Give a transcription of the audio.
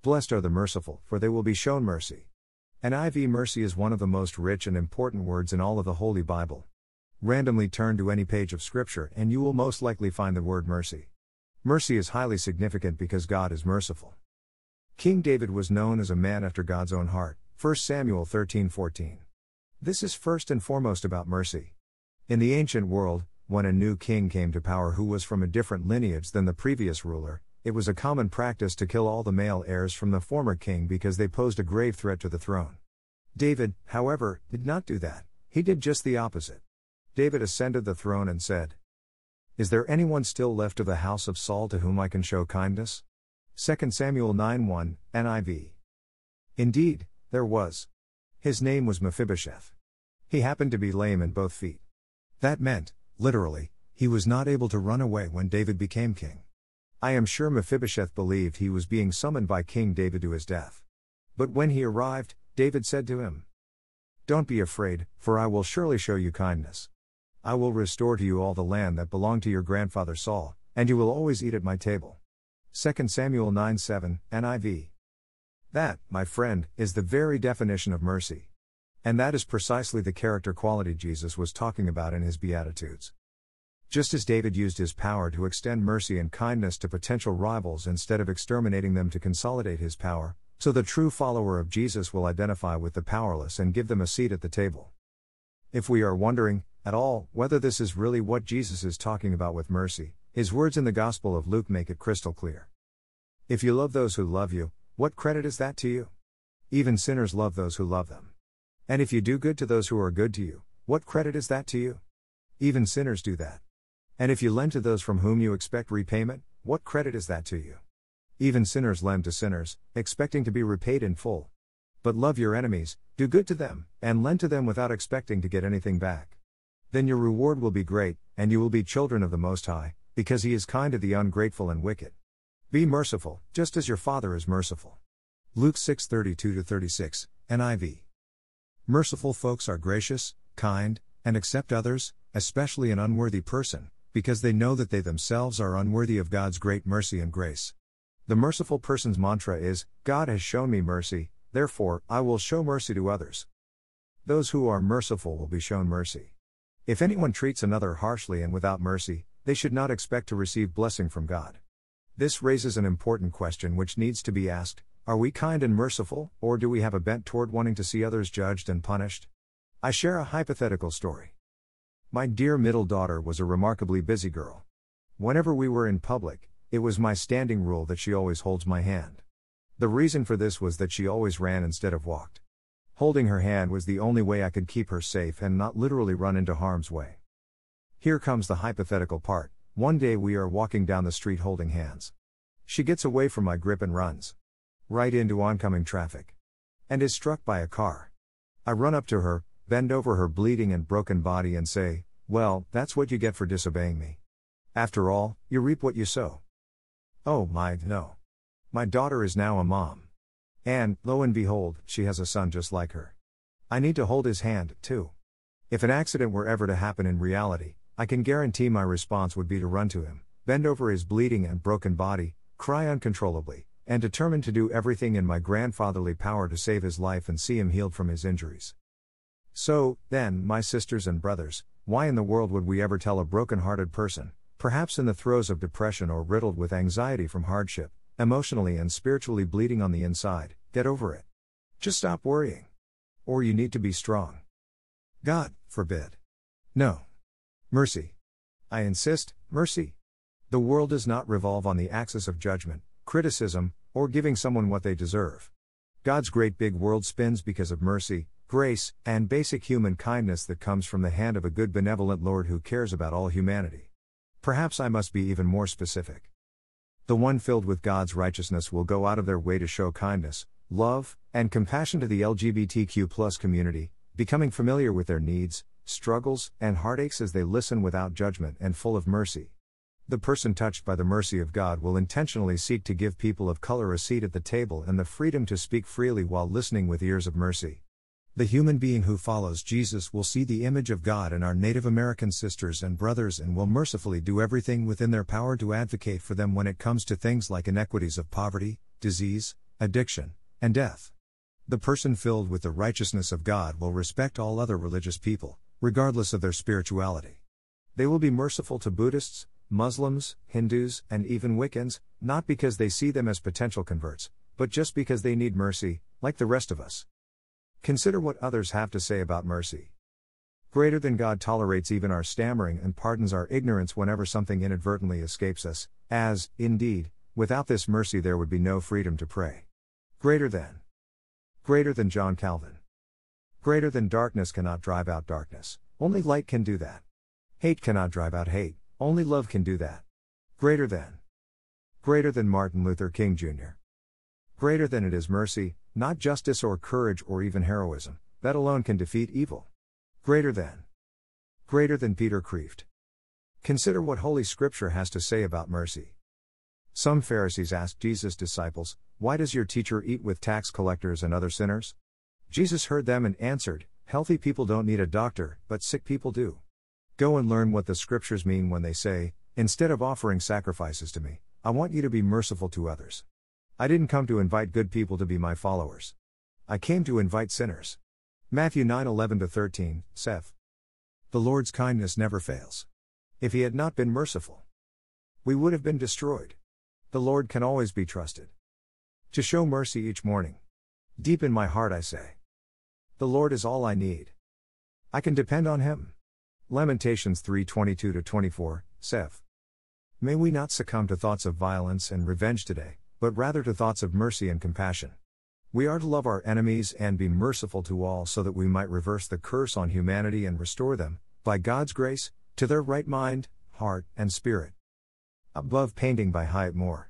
Blessed are the merciful, for they will be shown mercy. And IV mercy is one of the most rich and important words in all of the Holy Bible. Randomly turn to any page of Scripture and you will most likely find the word mercy. Mercy is highly significant because God is merciful. King David was known as a man after God's own heart. 1 Samuel 13:14. This is first and foremost about mercy. In the ancient world, when a new king came to power who was from a different lineage than the previous ruler, it was a common practice to kill all the male heirs from the former king because they posed a grave threat to the throne. David, however, did not do that, he did just the opposite. David ascended the throne and said, Is there anyone still left of the house of Saul to whom I can show kindness? 2 Samuel 9 1, NIV. Indeed, there was. His name was Mephibosheth. He happened to be lame in both feet. That meant, literally, he was not able to run away when David became king. I am sure Mephibosheth believed he was being summoned by King David to his death. But when he arrived, David said to him, Don't be afraid, for I will surely show you kindness. I will restore to you all the land that belonged to your grandfather Saul, and you will always eat at my table. 2 Samuel 9 7, NIV. That, my friend, is the very definition of mercy. And that is precisely the character quality Jesus was talking about in his Beatitudes. Just as David used his power to extend mercy and kindness to potential rivals instead of exterminating them to consolidate his power, so the true follower of Jesus will identify with the powerless and give them a seat at the table. If we are wondering, at all, whether this is really what Jesus is talking about with mercy, his words in the Gospel of Luke make it crystal clear. If you love those who love you, what credit is that to you? Even sinners love those who love them. And if you do good to those who are good to you, what credit is that to you? Even sinners do that. And if you lend to those from whom you expect repayment, what credit is that to you? Even sinners lend to sinners, expecting to be repaid in full. But love your enemies, do good to them, and lend to them without expecting to get anything back. Then your reward will be great, and you will be children of the Most High, because He is kind to the ungrateful and wicked. Be merciful, just as your Father is merciful. Luke 6:32 36, NIV. Merciful folks are gracious, kind, and accept others, especially an unworthy person, because they know that they themselves are unworthy of God's great mercy and grace. The merciful person's mantra is God has shown me mercy, therefore, I will show mercy to others. Those who are merciful will be shown mercy. If anyone treats another harshly and without mercy, they should not expect to receive blessing from God. This raises an important question which needs to be asked Are we kind and merciful, or do we have a bent toward wanting to see others judged and punished? I share a hypothetical story. My dear middle daughter was a remarkably busy girl. Whenever we were in public, it was my standing rule that she always holds my hand. The reason for this was that she always ran instead of walked. Holding her hand was the only way I could keep her safe and not literally run into harm's way. Here comes the hypothetical part. One day we are walking down the street holding hands. She gets away from my grip and runs right into oncoming traffic and is struck by a car. I run up to her, bend over her bleeding and broken body, and say, Well, that's what you get for disobeying me. After all, you reap what you sow. Oh my, no. My daughter is now a mom. And, lo and behold, she has a son just like her. I need to hold his hand, too. If an accident were ever to happen in reality, I can guarantee my response would be to run to him, bend over his bleeding and broken body, cry uncontrollably, and determine to do everything in my grandfatherly power to save his life and see him healed from his injuries. So, then, my sisters and brothers, why in the world would we ever tell a broken hearted person, perhaps in the throes of depression or riddled with anxiety from hardship, emotionally and spiritually bleeding on the inside, get over it? Just stop worrying. Or you need to be strong. God, forbid. No. Mercy. I insist, mercy. The world does not revolve on the axis of judgment, criticism, or giving someone what they deserve. God's great big world spins because of mercy, grace, and basic human kindness that comes from the hand of a good benevolent Lord who cares about all humanity. Perhaps I must be even more specific. The one filled with God's righteousness will go out of their way to show kindness, love, and compassion to the LGBTQ community, becoming familiar with their needs, struggles, and heartaches as they listen without judgment and full of mercy. The person touched by the mercy of God will intentionally seek to give people of color a seat at the table and the freedom to speak freely while listening with ears of mercy. The human being who follows Jesus will see the image of God in our Native American sisters and brothers and will mercifully do everything within their power to advocate for them when it comes to things like inequities of poverty, disease, addiction, and death. The person filled with the righteousness of God will respect all other religious people, regardless of their spirituality. They will be merciful to Buddhists, Muslims, Hindus, and even Wiccans, not because they see them as potential converts, but just because they need mercy, like the rest of us. Consider what others have to say about mercy. Greater than God tolerates even our stammering and pardons our ignorance whenever something inadvertently escapes us, as, indeed, without this mercy there would be no freedom to pray. Greater than. Greater than John Calvin. Greater than darkness cannot drive out darkness, only light can do that. Hate cannot drive out hate, only love can do that. Greater than. Greater than Martin Luther King Jr. Greater than it is mercy, not justice or courage or even heroism, that alone can defeat evil. Greater than. Greater than Peter Kreeft. Consider what Holy Scripture has to say about mercy. Some Pharisees asked Jesus' disciples, Why does your teacher eat with tax collectors and other sinners? Jesus heard them and answered, Healthy people don't need a doctor, but sick people do. Go and learn what the Scriptures mean when they say, Instead of offering sacrifices to me, I want you to be merciful to others. I didn't come to invite good people to be my followers. I came to invite sinners. Matthew 9 11 13, Seth. The Lord's kindness never fails. If he had not been merciful, we would have been destroyed. The Lord can always be trusted. To show mercy each morning. Deep in my heart, I say, The Lord is all I need. I can depend on him. Lamentations 3 22 24, Seth. May we not succumb to thoughts of violence and revenge today but rather to thoughts of mercy and compassion. We are to love our enemies and be merciful to all so that we might reverse the curse on humanity and restore them, by God's grace, to their right mind, heart, and spirit. Above painting by Hyatt Moore.